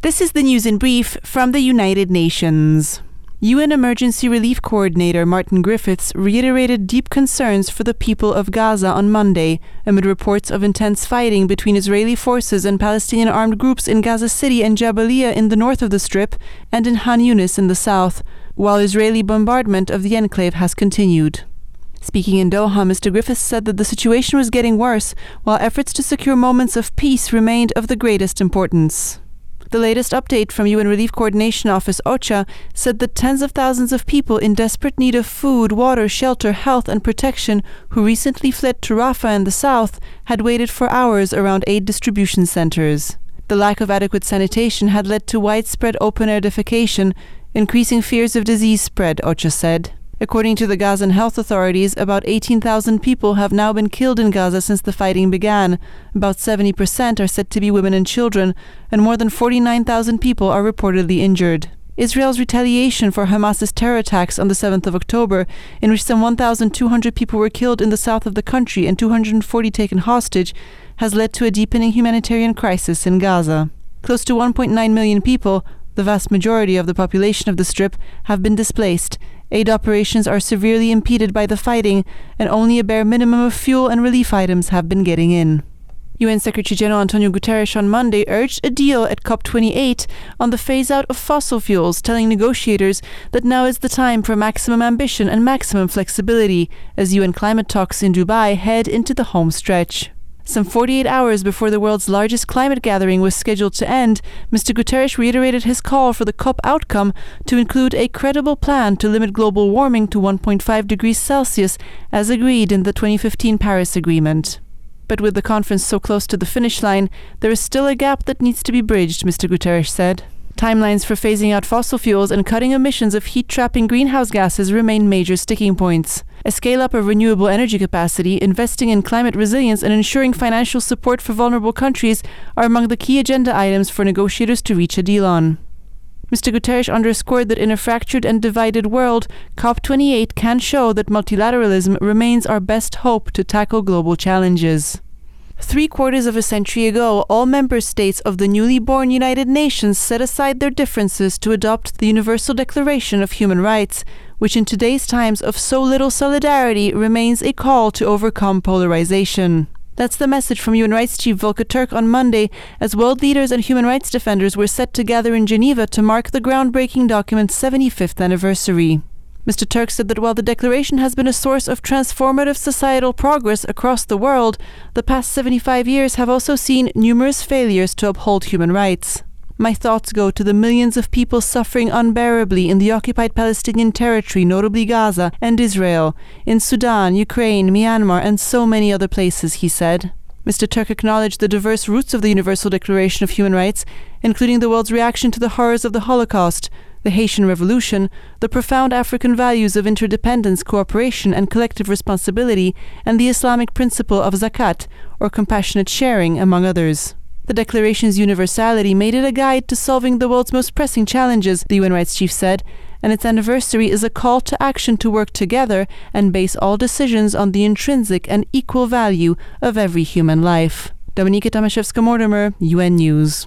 This is the news in brief from the United Nations. UN Emergency Relief Coordinator Martin Griffiths reiterated deep concerns for the people of Gaza on Monday amid reports of intense fighting between Israeli forces and Palestinian armed groups in Gaza City and Jabalia in the north of the Strip and in Han Yunis in the south, while Israeli bombardment of the enclave has continued. Speaking in Doha, Mr. Griffiths said that the situation was getting worse, while efforts to secure moments of peace remained of the greatest importance. The latest update from UN Relief Coordination Office OCHA said that tens of thousands of people in desperate need of food, water, shelter, health, and protection who recently fled to Rafah in the south had waited for hours around aid distribution centers. The lack of adequate sanitation had led to widespread open air defecation, increasing fears of disease spread, OCHA said. According to the Gazan health authorities, about 18,000 people have now been killed in Gaza since the fighting began. About 70% are said to be women and children, and more than 49,000 people are reportedly injured. Israel's retaliation for Hamas's terror attacks on the 7th of October, in which some 1,200 people were killed in the south of the country and 240 taken hostage, has led to a deepening humanitarian crisis in Gaza. Close to 1.9 million people, the vast majority of the population of the Strip, have been displaced, Aid operations are severely impeded by the fighting, and only a bare minimum of fuel and relief items have been getting in. UN Secretary General Antonio Guterres on Monday urged a deal at COP28 on the phase out of fossil fuels, telling negotiators that now is the time for maximum ambition and maximum flexibility as UN climate talks in Dubai head into the home stretch. Some 48 hours before the world's largest climate gathering was scheduled to end, Mr. Guterres reiterated his call for the COP outcome to include a credible plan to limit global warming to 1.5 degrees Celsius, as agreed in the 2015 Paris Agreement. But with the conference so close to the finish line, there is still a gap that needs to be bridged, Mr. Guterres said. Timelines for phasing out fossil fuels and cutting emissions of heat trapping greenhouse gases remain major sticking points. A scale up of renewable energy capacity, investing in climate resilience, and ensuring financial support for vulnerable countries are among the key agenda items for negotiators to reach a deal on. Mr. Guterres underscored that in a fractured and divided world, COP28 can show that multilateralism remains our best hope to tackle global challenges. Three quarters of a century ago, all member states of the newly born United Nations set aside their differences to adopt the Universal Declaration of Human Rights, which in today's times of so little solidarity remains a call to overcome polarization. That's the message from UN Rights Chief Volker Türk on Monday, as world leaders and human rights defenders were set to gather in Geneva to mark the groundbreaking document's 75th anniversary. Mr. Türk said that while the declaration has been a source of transformative societal progress across the world, the past 75 years have also seen numerous failures to uphold human rights. My thoughts go to the millions of people suffering unbearably in the occupied Palestinian territory, notably Gaza and Israel, in Sudan, Ukraine, Myanmar, and so many other places, he said. Mr. Türk acknowledged the diverse roots of the Universal Declaration of Human Rights, including the world's reaction to the horrors of the Holocaust, the Haitian Revolution, the profound African values of interdependence, cooperation, and collective responsibility, and the Islamic principle of zakat, or compassionate sharing, among others. The Declaration's universality made it a guide to solving the world's most pressing challenges, the UN Rights Chief said, and its anniversary is a call to action to work together and base all decisions on the intrinsic and equal value of every human life. Dominika Tomaszewska Mortimer, UN News.